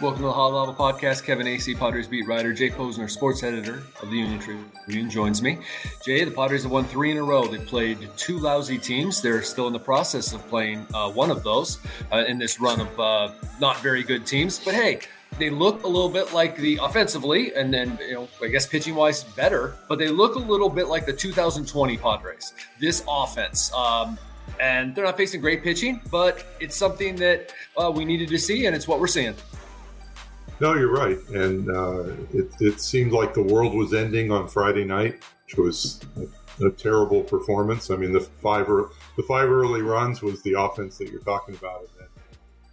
Welcome to the Hot Lava Podcast. Kevin Acee, Padres beat writer. Jay Posner, sports editor of the Union Tribune, joins me. Jay, the Padres have won three in a row. They played two lousy teams. They're still in the process of playing uh, one of those uh, in this run of uh, not very good teams. But hey, they look a little bit like the offensively, and then you know, I guess pitching wise, better. But they look a little bit like the 2020 Padres. This offense. Um, and they're not facing great pitching, but it's something that uh, we needed to see, and it's what we're seeing. No, you're right, and uh, it, it seemed like the world was ending on Friday night, which was a, a terrible performance. I mean, the five the five early runs was the offense that you're talking about, and then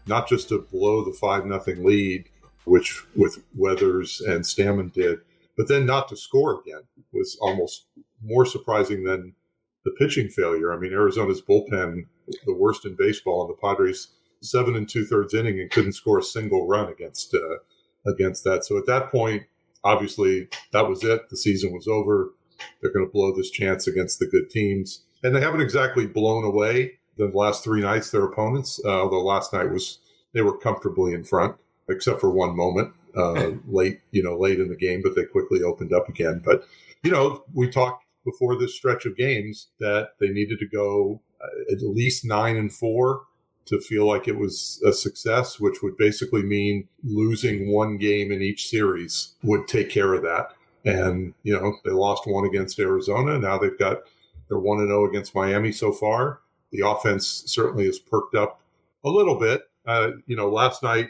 not just to blow the five nothing lead, which with Weathers and Stammen did, but then not to score again was almost more surprising than the pitching failure. I mean, Arizona's bullpen, the worst in baseball, and the Padres seven and two thirds inning and couldn't score a single run against uh, against that. So at that point, obviously, that was it. The season was over. They're going to blow this chance against the good teams. And they haven't exactly blown away the last three nights their opponents, uh, although last night was they were comfortably in front, except for one moment uh, late, you know, late in the game, but they quickly opened up again. But, you know, we talked before this stretch of games that they needed to go uh, at least nine and four to feel like it was a success, which would basically mean losing one game in each series would take care of that. And, you know, they lost one against Arizona. Now they've got, they're 1 and 0 against Miami so far. The offense certainly has perked up a little bit. Uh, you know, last night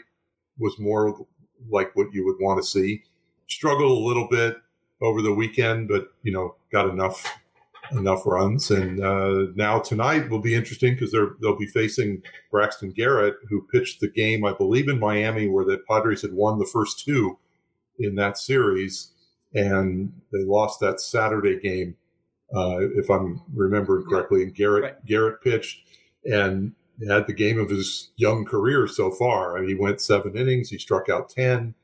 was more like what you would want to see. Struggled a little bit over the weekend, but, you know, got enough enough runs. And uh, now tonight will be interesting because they'll be facing Braxton Garrett, who pitched the game, I believe, in Miami, where the Padres had won the first two in that series, and they lost that Saturday game, uh, if I'm remembering correctly. And Garrett right. Garrett pitched and had the game of his young career so far. I mean, he went seven innings, he struck out ten.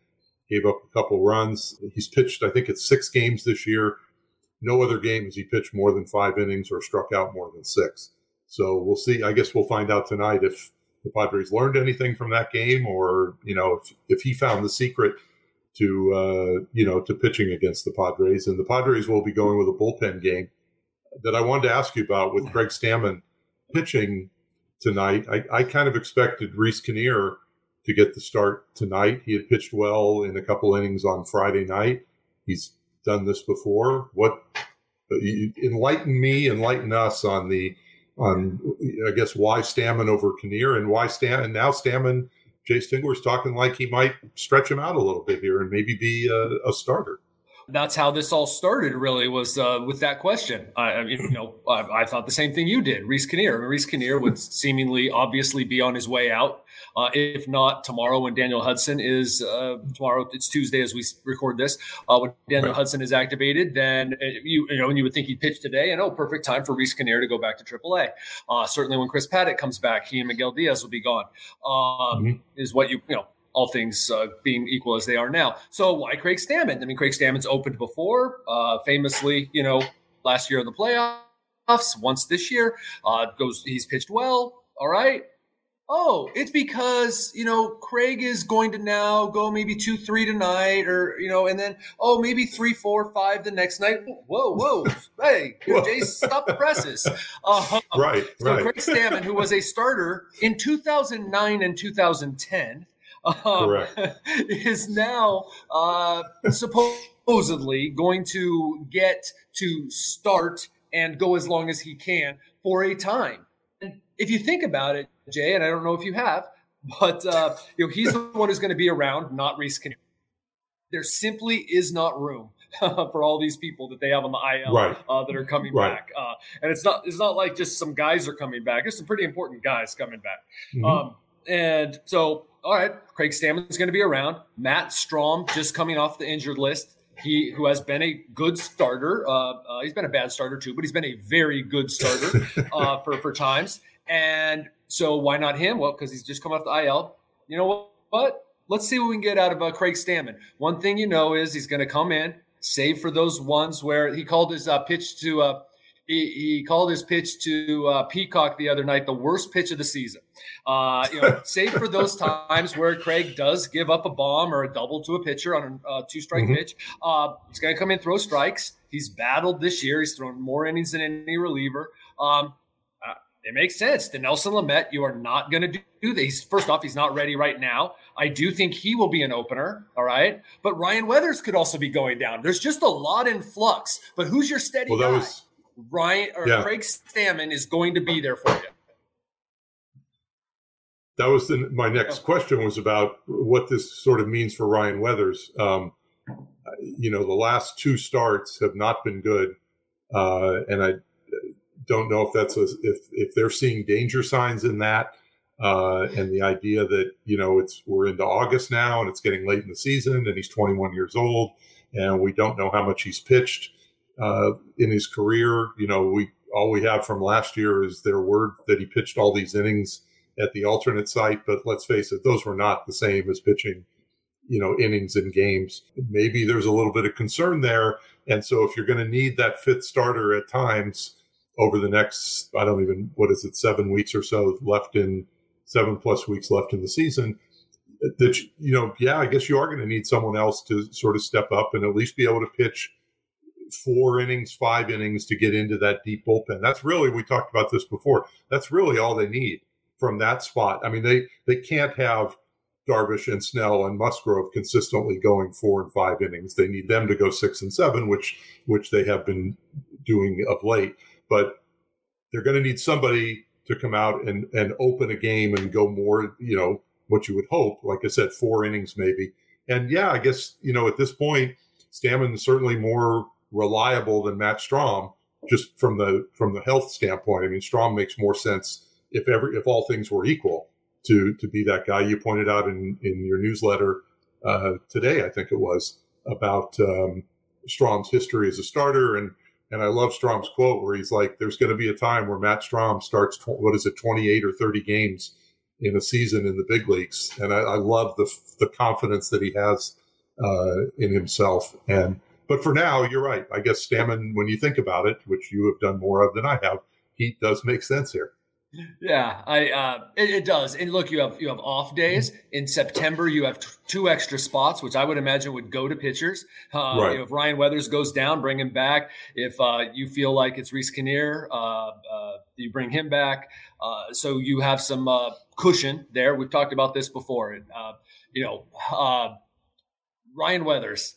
Gave up a couple runs. He's pitched, I think it's six games this year no other game has he pitched more than five innings or struck out more than six. So we'll see. I guess we'll find out tonight if the Padres learned anything from that game, or you know, if if he found the secret to uh, you know to pitching against the Padres. And the Padres will be going with a bullpen game that I wanted to ask you about with Greg Stammen pitching tonight. I, I kind of expected Reiss Knehr to get the start tonight. He had pitched well in a couple innings on Friday night. He's done this before. What uh, enlighten me, enlighten us on the on I guess why Stammen over Knehr and why Stam and now Stammen Jayce Tingler's talking like he might stretch him out a little bit here and maybe be a, a starter that's how this all started. Really, was uh, with that question. I, I you know, I, I, thought the same thing you did. Reiss Knehr. Reiss Knehr would seemingly, obviously, be on his way out. Uh, if not tomorrow, when Daniel Hudson is uh, tomorrow, it's Tuesday as we record this. Uh, when Daniel right. Hudson is activated, then uh, you you know, and you would think he'd pitch today, and oh, perfect time for Reiss Knehr to go back to AAA. Uh, certainly, when Chris Paddack comes back, he and Miguel Diaz will be gone. Um, mm-hmm. Is what you you know all things uh, being equal as they are now. So why Craig Stammen? I mean, Craig Stammen's opened before, uh, famously, you know, last year in the playoffs, once this year. Uh, goes, he's pitched well. All right. Oh, it's because you know Craig is going to now go maybe two three tonight, or you know, and then oh maybe three four five the next night. Whoa, whoa, hey, Jay, stop the presses. Uh, right, so right. Craig Stammen, who was a starter in 2009 and 2010, um, is now uh, supposedly going to get to start and go as long as he can for a time. And if you think about it, Jay, and I don't know if you have, but uh, you know he's the one who's going to be around, not Reiss Knehr. There simply is not room for all these people that they have on the IL right. uh, that are coming right. back. Uh, and it's not it's not like just some guys are coming back. There's some pretty important guys coming back. Mm-hmm. Um, and so all right, Craig Stammen's going to be around. Matt Strahm just coming off the injured list. He who has been a good starter. Uh, uh, he's been a bad starter too, but he's been a very good starter uh, for for times. And so why not him? Well, because he's just come off the IL. You know what? But Let's see what we can get out of uh, Craig Stammen. One thing you know is he's going to come in, save for those ones where he called his uh, pitch to uh, he, he called his pitch to uh, Peacock the other night the worst pitch of the season. Uh, you know, save for those times where Craig does give up a bomb or a double to a pitcher on a uh, two strike mm-hmm. pitch. Uh, he's going to come in throw strikes. He's battled this year. He's thrown more innings than any reliever. Um, uh, it makes sense. Dinelson Lamet, you are not going to do this. First off, he's not ready right now. I do think he will be an opener. All right. But Ryan Weathers could also be going down. There's just a lot in flux. But who's your steady well, guy? Was, Ryan or yeah. Craig Stammen is going to be there for you. That was the, my next oh. question was about what this sort of means for Ryan Weathers. Um, you know, the last two starts have not been good, uh, and I don't know if that's a, if if they're seeing danger signs in that, uh, and the idea that you know it's we're into August now and it's getting late in the season, and he's 21 years old, and we don't know how much he's pitched uh, in his career. You know, we all we have from last year is their word that he pitched all these innings at the alternate site. But let's face it, those were not the same as pitching, you know, innings in games. Maybe there's a little bit of concern there. And so if you're going to need that fifth starter at times over the next, I don't even, what is it, seven weeks or so left in seven plus weeks left in the season, that, you know, yeah, I guess you are going to need someone else to sort of step up and at least be able to pitch four innings, five innings to get into that deep bullpen. That's really we talked about this before. That's really all they need from that spot. I mean, they they can't have Darvish and Snell and Musgrove consistently going four and five innings. They need them to go six and seven, which which they have been doing of late. But they're going to need somebody to come out and and open a game and go more. You know what you would hope. Like I said, four innings maybe. And yeah, I guess you know at this point, Stammen certainly more reliable than Matt Strahm, just from the from the health standpoint. I mean, Strahm makes more sense if every if all things were equal to to be that guy. You pointed out in in your newsletter uh, today, I think it was about um, Strahm's history as a starter, and and I love Strahm's quote where he's like, "There's going to be a time where Matt Strahm starts tw- what is it, 28 or 30 games." in a season in the big leagues, and I, I love the the confidence that he has uh, in himself. And but for now, you're right. I guess Stammen, when you think about it, which you have done more of than I have, he does make sense here. Yeah, I uh, it, it, does. And look, you have you have off days in September. You have t- two extra spots, which I would imagine would go to pitchers. Uh, right. You know, if Ryan Weathers goes down, bring him back. If uh, you feel like it's Reiss Knehr, uh, uh, you bring him back. Uh, so you have some cushion there. We've talked about this before. And, you know, Ryan Weathers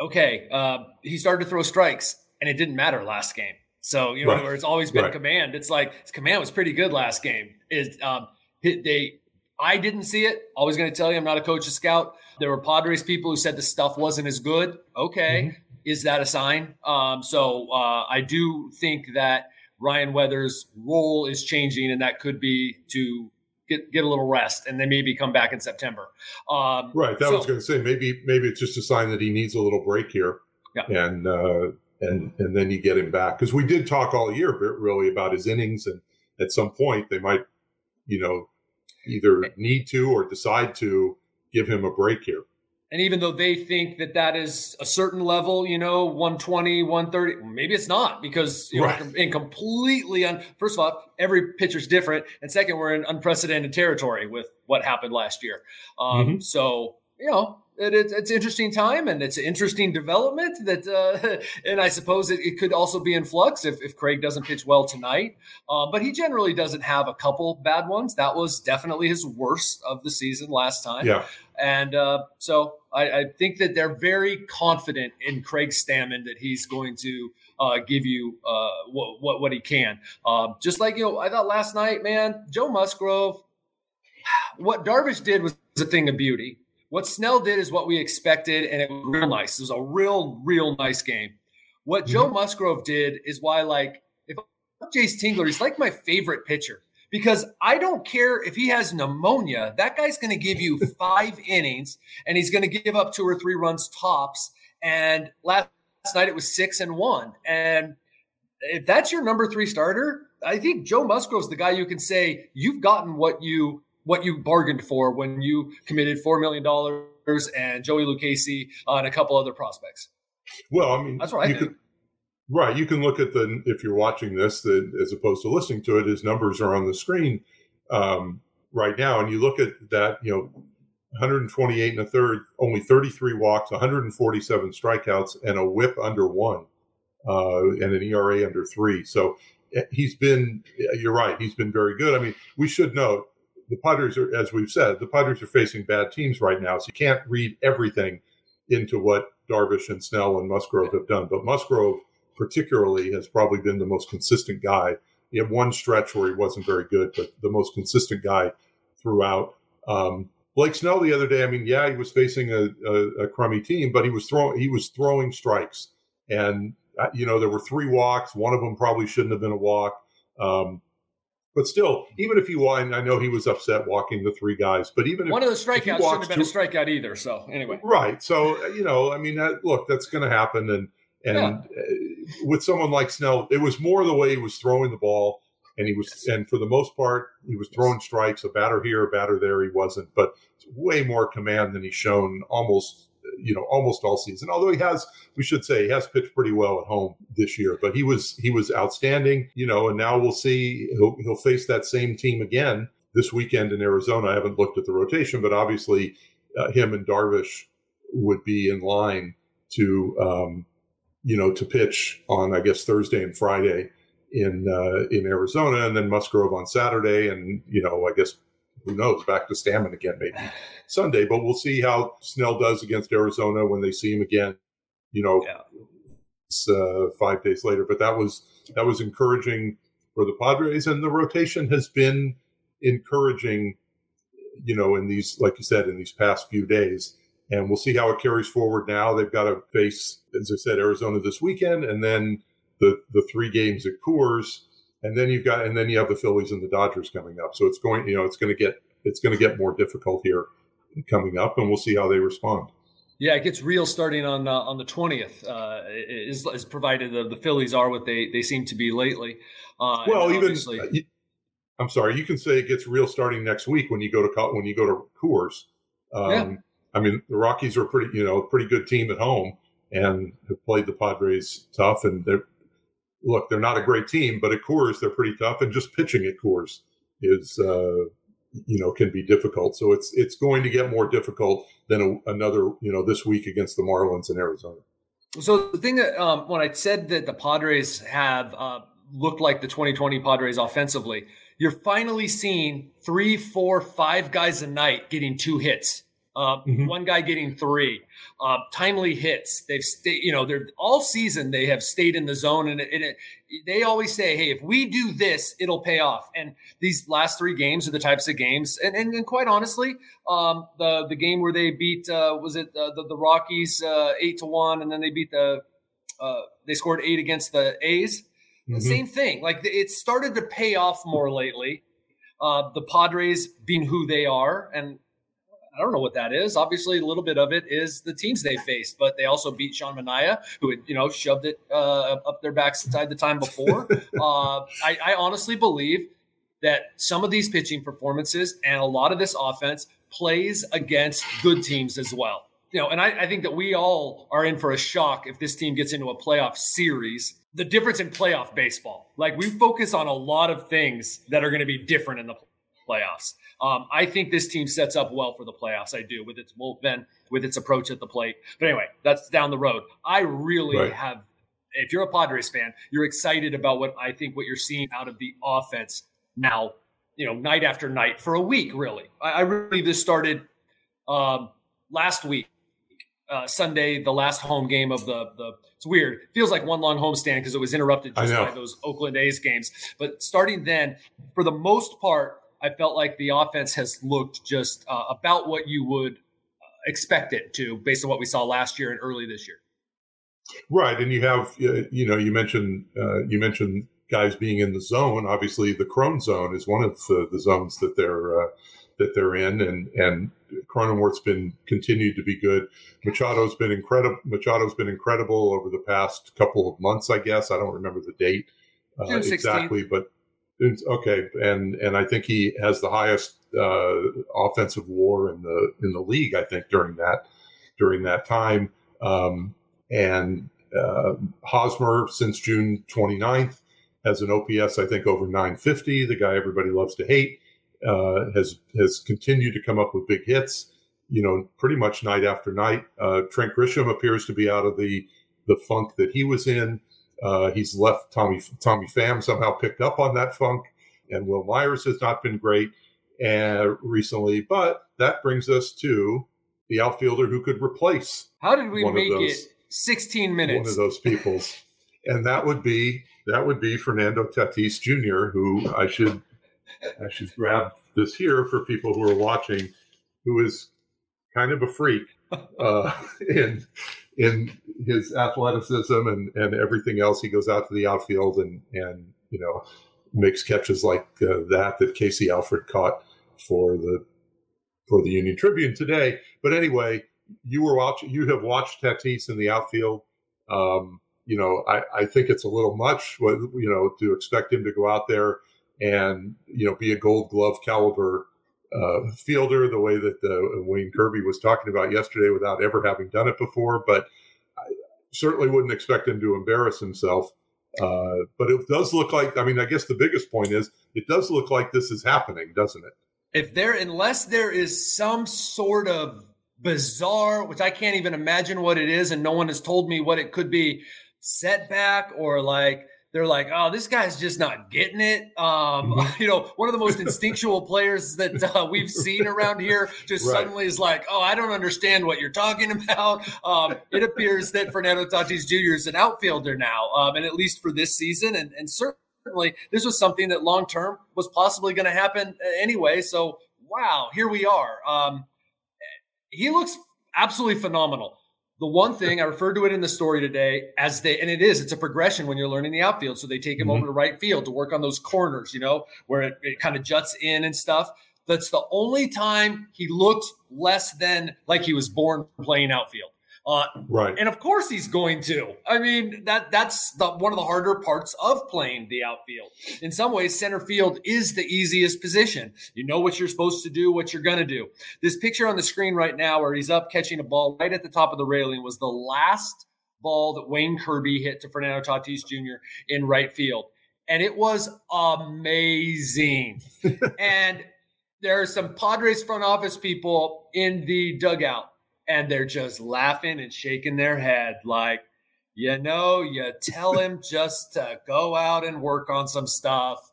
okay, uh, he started to throw strikes and it didn't matter last game. So you know, right. where it's always been right. command. It's like his command was pretty good last game. Is um, they? I didn't see it. Always going to tell you, I'm not a coach, a scout. There were Padres people who said the stuff wasn't as good. Okay, mm-hmm. is that a sign? Um, so uh, I do think that Ryan Weathers' role is changing, and that could be to get get a little rest and then maybe come back in September. Um, right. That so, was going to say maybe maybe it's just a sign that he needs a little break here. Yeah. And uh, and and then you get him back because we did talk all year really about his innings and at some point they might you know either need to or decide to give him a break here. And even though they think that that is a certain level, you know, 120, 130, maybe it's not because you right. know, in completely un, first of all, every pitcher's different. And second, we're in unprecedented territory with what happened last year. Um, mm-hmm. So, you know, it, it, it's interesting time and it's an interesting development that, uh, and I suppose it, it, could also be in flux if, if Craig doesn't pitch well tonight. Uh, but he generally doesn't have a couple bad ones. That was definitely his worst of the season last time. Yeah. And uh, so I, I, think that they're very confident in Craig Stammen that he's going to uh, give you uh, what, what, what he can. Um, just like you know, I thought last night, man, Joe Musgrove. What Darvish did was a thing of beauty. What Snell did is what we expected, and it was real nice. It was a real, real nice game. What mm-hmm. Joe Musgrove did is why, like, if I'm Jayce Tingler, he's like my favorite pitcher because I don't care if he has pneumonia. That guy's going to give you five innings and he's going to give up two or three runs tops. And last night it was six and one. And if that's your number three starter, I think Joe Musgrove's the guy you can say you've gotten what you what you bargained for when you committed four million dollars and Joey Lucchesi uh, and a couple other prospects. Well, I mean, that's what I think. Could, Right. You can look at the if you're watching this, that as opposed to listening to it, his numbers are on the screen um, right now, and you look at that. You know, 128 and a third, only 33 walks, 147 strikeouts, and a WHIP under one, uh, and an ERA under three. So eh, he's been. You're right. He's been very good. I mean, we should note the Padres are, as we've said, the Padres are facing bad teams right now, so you can't read everything into what Darvish and Snell and Musgrove have done. But Musgrove particularly has probably been the most consistent guy. He had one stretch where he wasn't very good, but the most consistent guy throughout. Um, Blake Snell the other day, I mean, yeah, he was facing a, a, a crummy team, but he was throwing he was throwing strikes, and uh, you know there were three walks. One of them probably shouldn't have been a walk. Um, but still, even if he won, I know he was upset walking the three guys. But even one if, of the strikeouts shouldn't have been a strikeout either. So anyway, right? So you know, I mean, that, look, that's going to happen, and and yeah. Uh, with someone like Snell, it was more the way he was throwing the ball, and he was, and for the most part, he was throwing strikes, a batter here, a batter there. He wasn't, but way more command than he's shown almost you know almost all season. Although he has, we should say, he has pitched pretty well at home this year. But he was he was outstanding, you know. And now we'll see he'll he'll face that same team again this weekend in Arizona. I haven't looked at the rotation, but obviously uh, him and Darvish would be in line to um, you know to pitch on I guess Thursday and Friday in uh, in Arizona, and then Musgrove on Saturday, and you know I guess who knows, back to Stammen again maybe Sunday. But we'll see how Snell does against Arizona when they see him again. You know, yeah. uh, five days later. But that was that was encouraging for the Padres, and the rotation has been encouraging. You know, in these, like you said, in these past few days. And we'll see how it carries forward now. They've got to face, as I said, Arizona this weekend, and then the the three games at Coors and then you've got and then you have the Phillies and the Dodgers coming up. So it's going, you know, it's going to get it's going to get more difficult here coming up, and we'll see how they respond. Yeah, it gets real starting on uh, on the twentieth. Uh, is, is provided the, the Phillies are what they they seem to be lately. Uh, well, even uh, I'm sorry, you can say it gets real starting next week when you go to when you go to Coors. Um, yeah. I mean, the Rockies are pretty, you know, a pretty good team at home and have played the Padres tough, and they're look, they're not a great team, but at Coors they're pretty tough, and just pitching at Coors is uh, you know can be difficult. So it's it's going to get more difficult than a, another you know this week against the Marlins in Arizona. So the thing that um, when I said that the Padres have uh, looked like the 2020 Padres offensively, you're finally seeing three, four, five guys a night getting two hits uh, mm-hmm. One guy getting three, uh, timely hits. They've stayed, you know, they're all season. They have stayed in the zone, and it, it, they always say, "Hey, if we do this, it'll pay off." And these last three games are the types of games, and and, and quite honestly, um, the the game where they beat uh, was it uh, the, the Rockies uh, eight to one, and then they beat the uh, they scored eight against the A's. Mm-hmm. Same thing. Like it started to pay off more lately. Uh, the Padres being who they are, and I don't know what that is. Obviously, a little bit of it is the teams they faced, but they also beat Sean Manaea, who had, you know shoved it uh, up their backside the time before. uh, I, I honestly believe that some of these pitching performances and a lot of this offense plays against good teams as well. You know, and I, I think that we all are in for a shock if this team gets into a playoff series. The difference in playoff baseball, like we focus on a lot of things that are going to be different in the playoffs. Um, I think this team sets up well for the playoffs. I do with its bullpen, with its approach at the plate. But anyway, that's down the road. I really right. have. If you're a Padres fan, you're excited about what I think what you're seeing out of the offense now. You know, night after night for a week. Really, I, I really this started um, last week. Uh, Sunday, the last home game of the the. It's weird. It feels like one long homestand because it was interrupted just by those Oakland A's games. But starting then, for the most part, I felt like the offense has looked just uh, about what you would uh, expect it to based on what we saw last year and early this year. Right, and you have uh, you know you mentioned uh, you mentioned guys being in the zone. Obviously, the Cron zone is one of the, the zones that they're uh, that they're in, and and Cronenworth's been continued to be good. Machado's been incredible. Machado's been incredible over the past couple of months. I guess I don't remember the date uh, exactly, but Okay, and and I think he has the highest uh, offensive WAR in the in the league. I think during that during that time, um, and Uh, Hosmer, since June 29th, has an OPS, I think, over 950. The guy everybody loves to hate uh, has has continued to come up with big hits. You know, pretty much night after night. Uh, Trent Grisham appears to be out of the the funk that he was in. Uh, he's left Tommy Tommy Pham somehow picked up on that funk, and Wil Myers has not been great uh, recently. But that brings us to the outfielder who could replace. How did we make those, it 16 minutes? One of those peoples, and that would be that would be Fernando Tatis Jr., who I should I should grab this here for people who are watching, who is kind of a freak uh, in in his athleticism and, and everything else. He goes out to the outfield and and you know makes catches like uh, that that K.C. Alfred caught for the for the Union Tribune today. But anyway, you were watching. You have watched Tatis in the outfield. Um, you know, I, I think it's a little much. You know, to expect him to go out there and you know be a Gold Glove caliber uh, fielder the way that uh, Wayne Kirby was talking about yesterday without ever having done it before. But I certainly wouldn't expect him to embarrass himself. Uh, but it does look like, I mean, I guess the biggest point is it does look like this is happening, doesn't it? If there, unless there is some sort of bizarre, which I can't even imagine what it is, and no one has told me what it could be, setback or like they're like, oh, this guy's just not getting it. Um, mm-hmm. you know, one of the most instinctual players that uh, we've seen around here just right. suddenly is like, oh, I don't understand what you're talking about. Um, it appears that Fernando Tatis Jr. is an outfielder now, um, and at least for this season, and, and certainly this was something that long term was possibly going to happen uh, anyway. So, wow, here we are. Um, he looks absolutely phenomenal the one thing I referred to it in the story today as they, and it is, it's a progression when you're learning the outfield. So they take him mm-hmm. over to right field to work on those corners, you know, where it, it kind of juts in and stuff. That's the only time he looked less than like he was born playing outfield. Uh, right. And of course he's going to. I mean, that that's the one of the harder parts of playing the outfield. In some ways, center field is the easiest position. You know what you're supposed to do, what you're going to do. This picture on the screen right now where he's up catching a ball right at the top of the railing was the last ball that Wayne Kirby hit to Fernando Tatis Jr. in right field. And it was amazing. and there are some Padres front office people in the dugout and they're just laughing and shaking their head like, you know, you tell him just to go out and work on some stuff.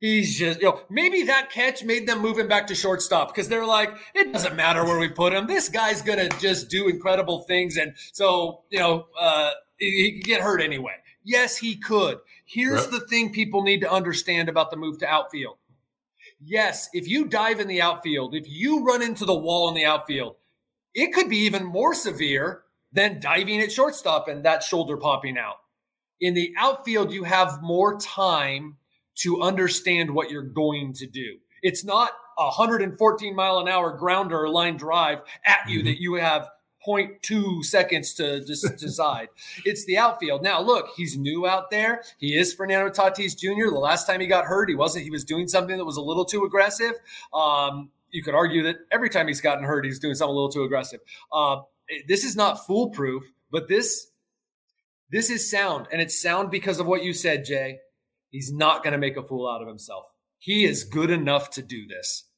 He's just, you know, maybe that catch made them move him back to shortstop because they're like, it doesn't matter where we put him. This guy's going to just do incredible things. And so, you know, uh, he could get hurt anyway. Yes, he could. Here's right. the thing people need to understand about the move to outfield. Yes, if you dive in the outfield, if you run into the wall in the outfield, it could be even more severe than diving at shortstop and that shoulder popping out. In the outfield, you have more time to understand what you're going to do. It's not a 114 mile an hour grounder or line drive at you mm-hmm. that you have 0.2 seconds to just decide. it's the outfield. Now, look, he's new out there. He is Fernando Tatis Jr. The last time he got hurt, he wasn't. He was doing something that was a little too aggressive. Um, you could argue that every time he's gotten hurt, he's doing something a little too aggressive. Uh, this is not foolproof, but this this is sound, and it's sound because of what you said, Jay. He's not going to make a fool out of himself. He is good enough to do this.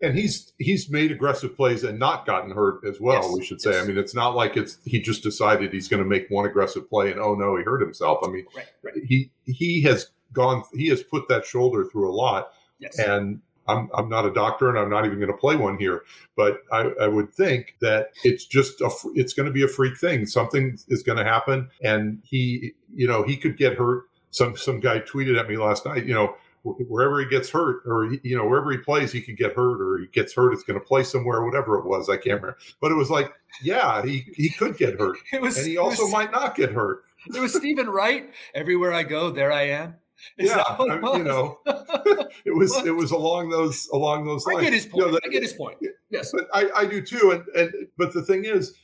And he's he's made aggressive plays and not gotten hurt as well. Yes, we should say. Yes. I mean, it's not like it's he just decided he's going to make one aggressive play and oh no, he hurt himself. I mean, right, right. he he has gone he has put that shoulder through a lot. Yes. And I'm, I'm not a doctor and I'm not even going to play one here, but I, I would think that it's just a, it's going to be a freak thing. Something is going to happen, and he, you know, he could get hurt. Some some guy tweeted at me last night, you know, wherever he gets hurt, or you know, wherever he plays, he could get hurt, or he gets hurt, it's going to play somewhere, whatever it was. I can't remember, but it was like, yeah, he he could get hurt, it was, and he also was, might not get hurt. It was Steven Wright. Everywhere I go, there I am. Is yeah, I, you know, it was it was along those along those lines. I get his point. You know, I get his point. Yes, but I, I do too. And and but the thing is,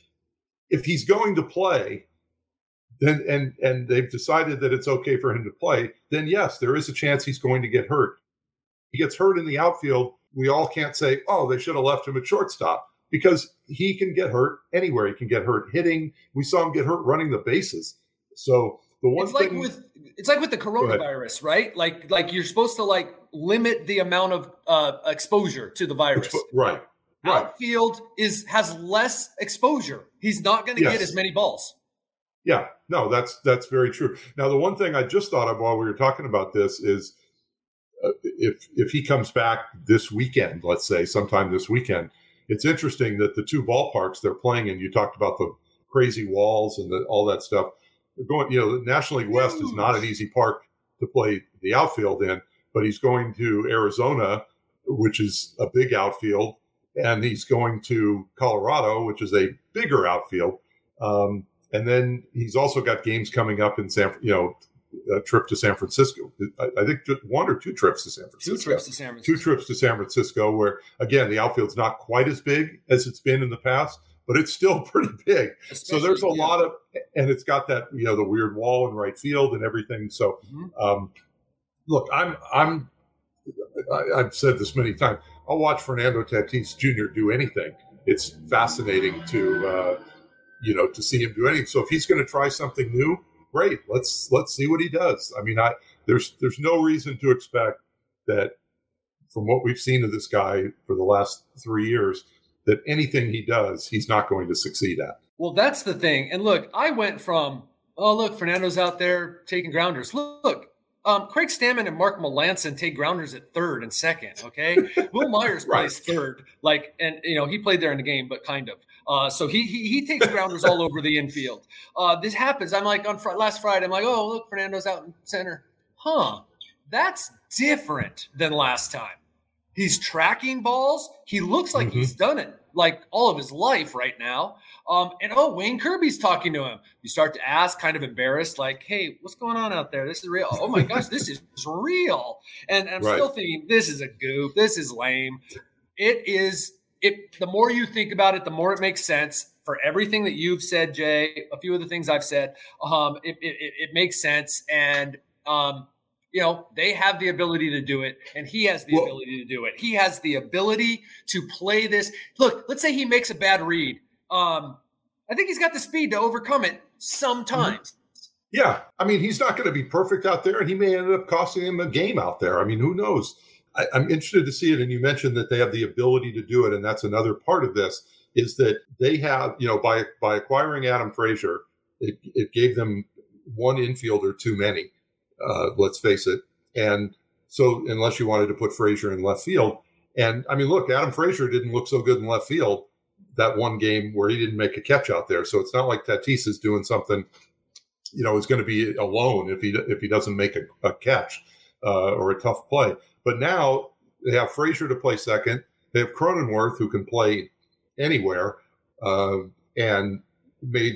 if he's going to play, then and and they've decided that it's okay for him to play, then yes, there is a chance he's going to get hurt. He gets hurt in the outfield. We all can't say, oh, they should have left him at shortstop because he can get hurt anywhere. He can get hurt hitting. We saw him get hurt running the bases. So it's like with it's like with the coronavirus, right? Like like you're supposed to like limit the amount of uh, exposure to the virus. Expo- right. Right. Outfield is has less exposure. He's not going to Yes. get as many balls. Yeah, no, that's that's very true. Now, the one thing I just thought of while we were talking about this is uh, if if he comes back this weekend, let's say sometime this weekend, it's interesting that the two ballparks they're playing in. You talked about the crazy walls and the, all that stuff. Going, you know, the National League West is not an easy park to play the outfield in, but he's going to Arizona, which is a big outfield, and he's going to Colorado, which is a bigger outfield. Um, and then he's also got games coming up in San, you know, a trip to San Francisco. I, I think just one or two trips to San Francisco. Two trips to San Francisco. Two trips to San Francisco, where again the outfield's not quite as big as it's been in the past, but it's still pretty big. So there's a yeah. lot of, and it's got that you know the weird wall in right field and everything. So Mhm. um, look, I'm I'm I, I've said this many times. I'll watch Fernando Tatis Jr. do anything. It's fascinating to uh, you know to see him do anything. So if he's going to try something new, great. Let's let's see what he does. I mean, I there's there's no reason to expect that from what we've seen of this guy for the last three years that anything he does, he's not going to succeed at. Well, that's the thing. And look, I went from, oh, look, Fernando's out there taking grounders. Look, look um, Craig Stammen and Mark Melancon take grounders at third and second. Okay. Wil Myers Right. plays third. Like, and, you know, he played there in the game, but kind of. Uh, so he, he he takes grounders all over the infield. Uh, this happens. I'm like on fr- last Friday. I'm like, oh look, Fernando's out in center. Huh? That's different than last time. He's tracking balls. He looks like Mhm. he's done it like all of his life right now. Um, and oh, Wayne Kirby's talking to him. You start to ask, kind of embarrassed, like, "Hey, what's going on out there? This is real. Oh my gosh, this is real." And, and I'm Right. still thinking, "This is a goof. This is lame." It is. It. The more you think about it, the more it makes sense. For everything that you've said, Jay, a few of the things I've said, um, it, it, it- it makes sense. And um, you know, they have the ability to do it, and he has the Well- ability to do it. He has the ability to play this. Look, let's say he makes a bad read. Um, I think he's got the speed to overcome it sometimes. Yeah, I mean, he's not going to be perfect out there, and he may end up costing him a game out there. I mean, who knows? I, I'm interested to see it. And you mentioned that they have the ability to do it, and that's another part of this is that they have, you know, by by acquiring Adam Frazier, it, it gave them one infielder too many. Uh, let's face it, and so unless you wanted to put Frazier in left field, and I mean, look, Adam Frazier didn't look so good in left field that one game where he didn't make a catch out there. So it's not like Tatis is doing something you know, is going to be alone if he if he doesn't make a, a catch uh, or a tough play. But now they have Frazier to play second. They have Cronenworth who can play anywhere uh, and made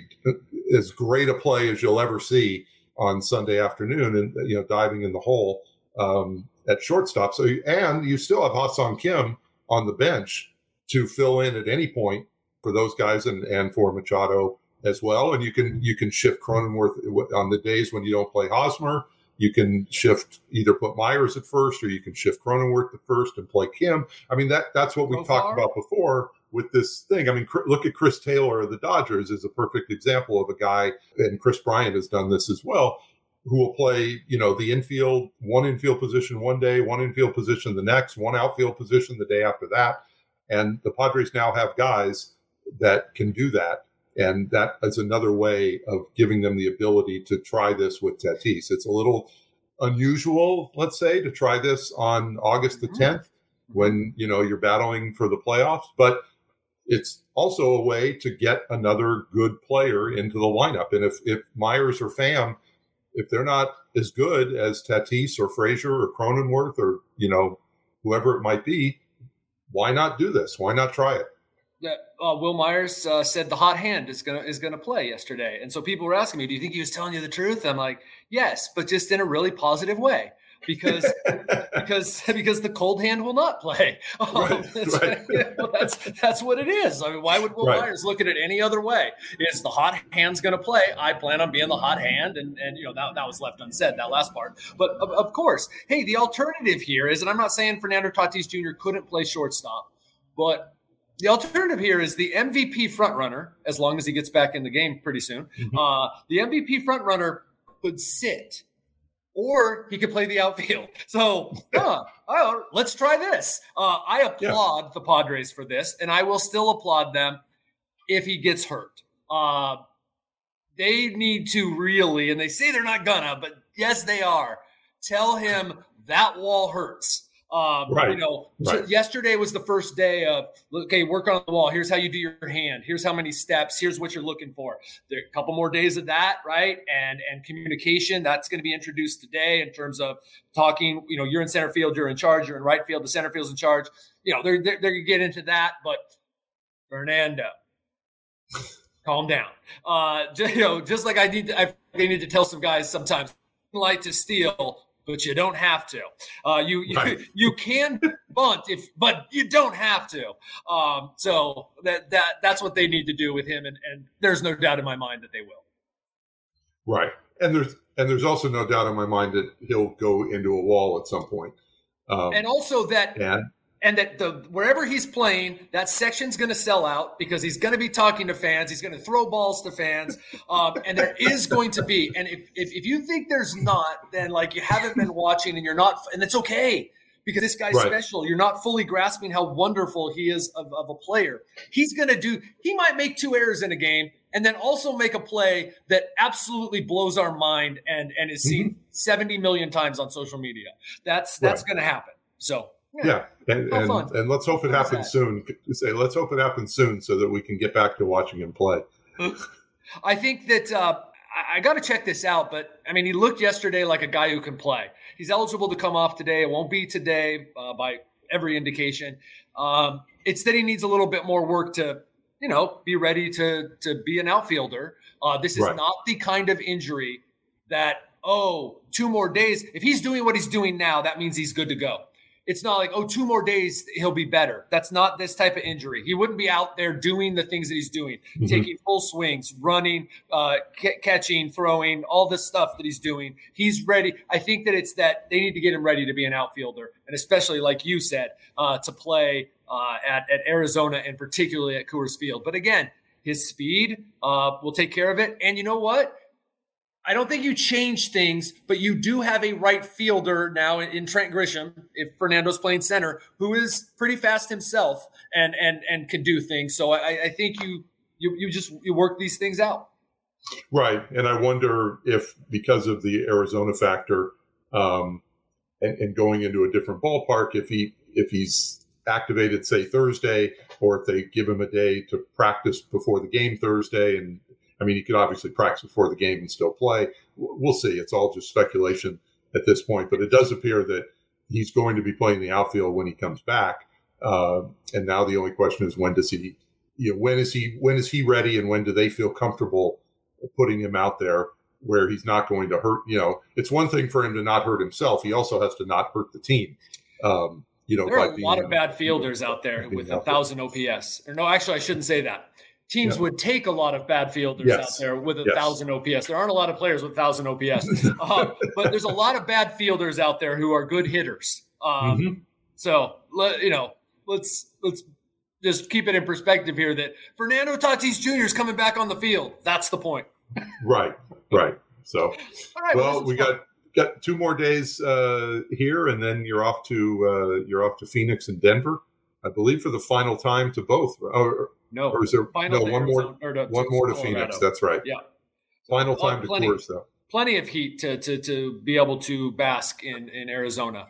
as great a play as you'll ever see on Sunday afternoon, and you know, diving in the hole um, at shortstop. So and you still have Ha-Seong Kim on the bench to fill in at any point for those guys and and for Machado as well. And you can you can shift Cronenworth on the days when you don't play Hosmer. You can shift either put Myers at first, or you can shift Cronenworth at first and play Kim. I mean that that's what we've So talked far? about before with this thing. I mean, Cr- look at Chris Taylor of the Dodgers is a perfect example of a guy, and Kris Bryant has done this as well, who will play you know the infield one infield position one day, one infield position the next, one outfield position the day after that, and the Padres now have guys that can do that and that is another way of giving them the ability to try this with Tatis. It's a little unusual, let's say, to try this on August the Mhm. 10th when you know you're battling for the playoffs, but it's also a way to get another good player into the lineup. And if if Myers or Pham, if they're not as good as Tatis or Frazier or Cronenworth or you know whoever it might be, why not do this? Why not try it? Uh, Wil Myers uh, said the hot hand is gonna is gonna play yesterday, and so people were asking me, "Do you think he was telling you the truth?" I'm like, "Yes, but just in a really positive way." Because because because the cold hand will not play. Um, Right, that's, right. that's that's what it is. I mean, why would Wil Right. Myers look at it any other way? Is the hot hand's going to play? I plan on being the hot hand, and and you know that, that was left unsaid that last part. But of, of course, hey, the alternative here is, and I'm not saying Fernando Tatis Jr. couldn't play shortstop, but the alternative here is the MVP frontrunner, as long as he gets back in the game pretty soon. Mm-hmm. Uh, the MVP frontrunner could sit, or he could play the outfield. So, huh, oh, let's try this. Uh, I applaud yeah. the Padres for this, and I will still applaud them if he gets hurt. Uh, they need to really, and they say they're not gonna, but yes, they are. Tell him that wall hurts. Um, right. You know, right. so yesterday was the first day of okay, work on the wall. Here's how you do your hand. Here's how many steps. Here's what you're looking for. There a couple more days of that, right? And and communication that's going to be introduced today in terms of talking. You know, you're in center field, you're in charge. You're in right field, the center field's in charge. You know, they're they're, they're going to get into that. But Fernando, calm down. Uh, just, you know, just like I need, to, I need to tell some guys sometimes, light to steal but you don't have to. Uh, you right. you, you can bunt if, but you don't have to. Um, so that that that's what they need to do with him, and, and there's no doubt in my mind that they will. Right, and there's and there's also no doubt in my mind that he'll go into a wall at some point. Um, and also that and and that the wherever he's playing, that section's going to sell out because he's going to be talking to fans. He's going to throw balls to fans, um, and there is going to be. And if, if, if you think there's not, then like you haven't been watching, and you're not, and it's okay because this guy's right. special. You're not fully grasping how wonderful he is of, of a player. He's going to do. He might make two errors in a game, and then also make a play that absolutely blows our mind and and is seen mm-hmm. 70 million times on social media. That's that's right. going to happen. So yeah, and and, and, let's hope it happens soon. Say let's hope it happens soon so that we can get back to watching him play. I think that uh, I, I got to check this out, but I mean, he looked yesterday like a guy who can play. He's eligible to come off today. It won't be today uh, by every indication. Um, it's that he needs a little bit more work to, you know, be ready to to be an outfielder. Uh, this is right. not the kind of injury that oh, two more days. If he's doing what he's doing now, that means he's good to go. It's not like, oh, two more days, he'll be better. That's not this type of injury. He wouldn't be out there doing the things that he's doing, mm-hmm. taking full swings, running, uh, c- catching, throwing, all the stuff that he's doing. He's ready. I think that it's that they need to get him ready to be an outfielder, and especially, like you said, uh, to play uh, at, at Arizona and particularly at Coors Field. But again, his speed uh, will take care of it. And you know what? I don't think you change things, but you do have a right fielder now in Trent Grisham, if Fernando's playing center, who is pretty fast himself and and and can do things. So I, I think you you you just you work these things out. Right, and I wonder if because of the Arizona factor, um, and, and going into a different ballpark, if he if he's activated, say Thursday, or if they give him a day to practice before the game Thursday, and I mean, he could obviously practice before the game and still play. We'll see. It's all just speculation at this point, but it does appear that he's going to be playing the outfield when he comes back. Uh, and now the only question is when does he, you know, when is he, when is he ready, and when do they feel comfortable putting him out there where he's not going to hurt? You know, it's one thing for him to not hurt himself; he also has to not hurt the team. Um, you know, there are a lot of bad fielders out there with a thousand OPS. Or no, actually, I shouldn't say that teams yeah. would take a lot of bad fielders yes. out there with a yes. thousand OPS. There aren't a lot of players with thousand OPS, uh, but there's a lot of bad fielders out there who are good hitters. Um, mm-hmm. So let, you know, let's let's just keep it in perspective here that Fernando Tatis Jr. is coming back on the field. That's the point. right, right. So, right, well, well we fun. got got two more days uh, here, and then you're off to uh, you're off to Phoenix and Denver. I believe for the final time to both. Or, no, or is there no one more? To, one more to Colorado. Phoenix. That's right. Yeah. Final time to plenty, Coors, though. Plenty of heat to, to to be able to bask in in Arizona.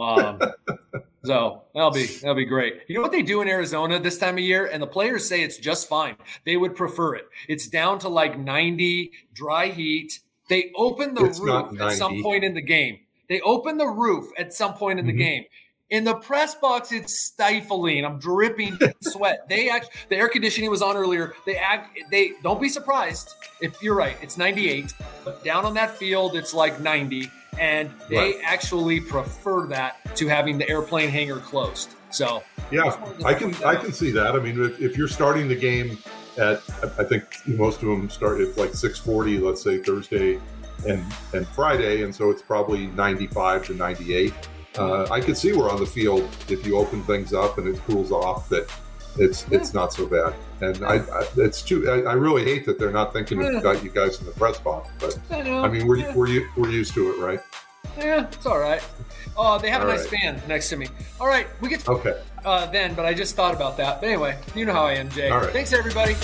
Um, so that'll be that'll be great. You know what they do in Arizona this time of year, and the players say it's just fine. They would prefer it. It's down to like ninety, dry heat. They open the it's roof at some point in the game. They open the roof at some point in mm-hmm. the game. In the press box, it's stifling. I'm dripping sweat. They actually, the air conditioning was on earlier. They act, they don't be surprised if you're right. It's 98, but down on that field, it's like 90, and they right. actually prefer that to having the airplane hangar closed. So yeah, I can I can see that. I mean, if, if you're starting the game at, I think most of them start at like 6:40, let's say Thursday and and Friday, and so it's probably 95 to 98 uh, I could see where on the field, if you open things up and it cools off, that it's yeah. it's not so bad. And I, I it's too. I, I, really hate that they're not thinking yeah. about you guys in the press box. But I, I mean, we're yeah. we're we're used to it, right? Yeah, it's all right. Oh, they have all a nice right. fan next to me. All right, we get to, okay uh, then, but I just thought about that. But anyway, you know how I am, Jay. Thanks, everybody.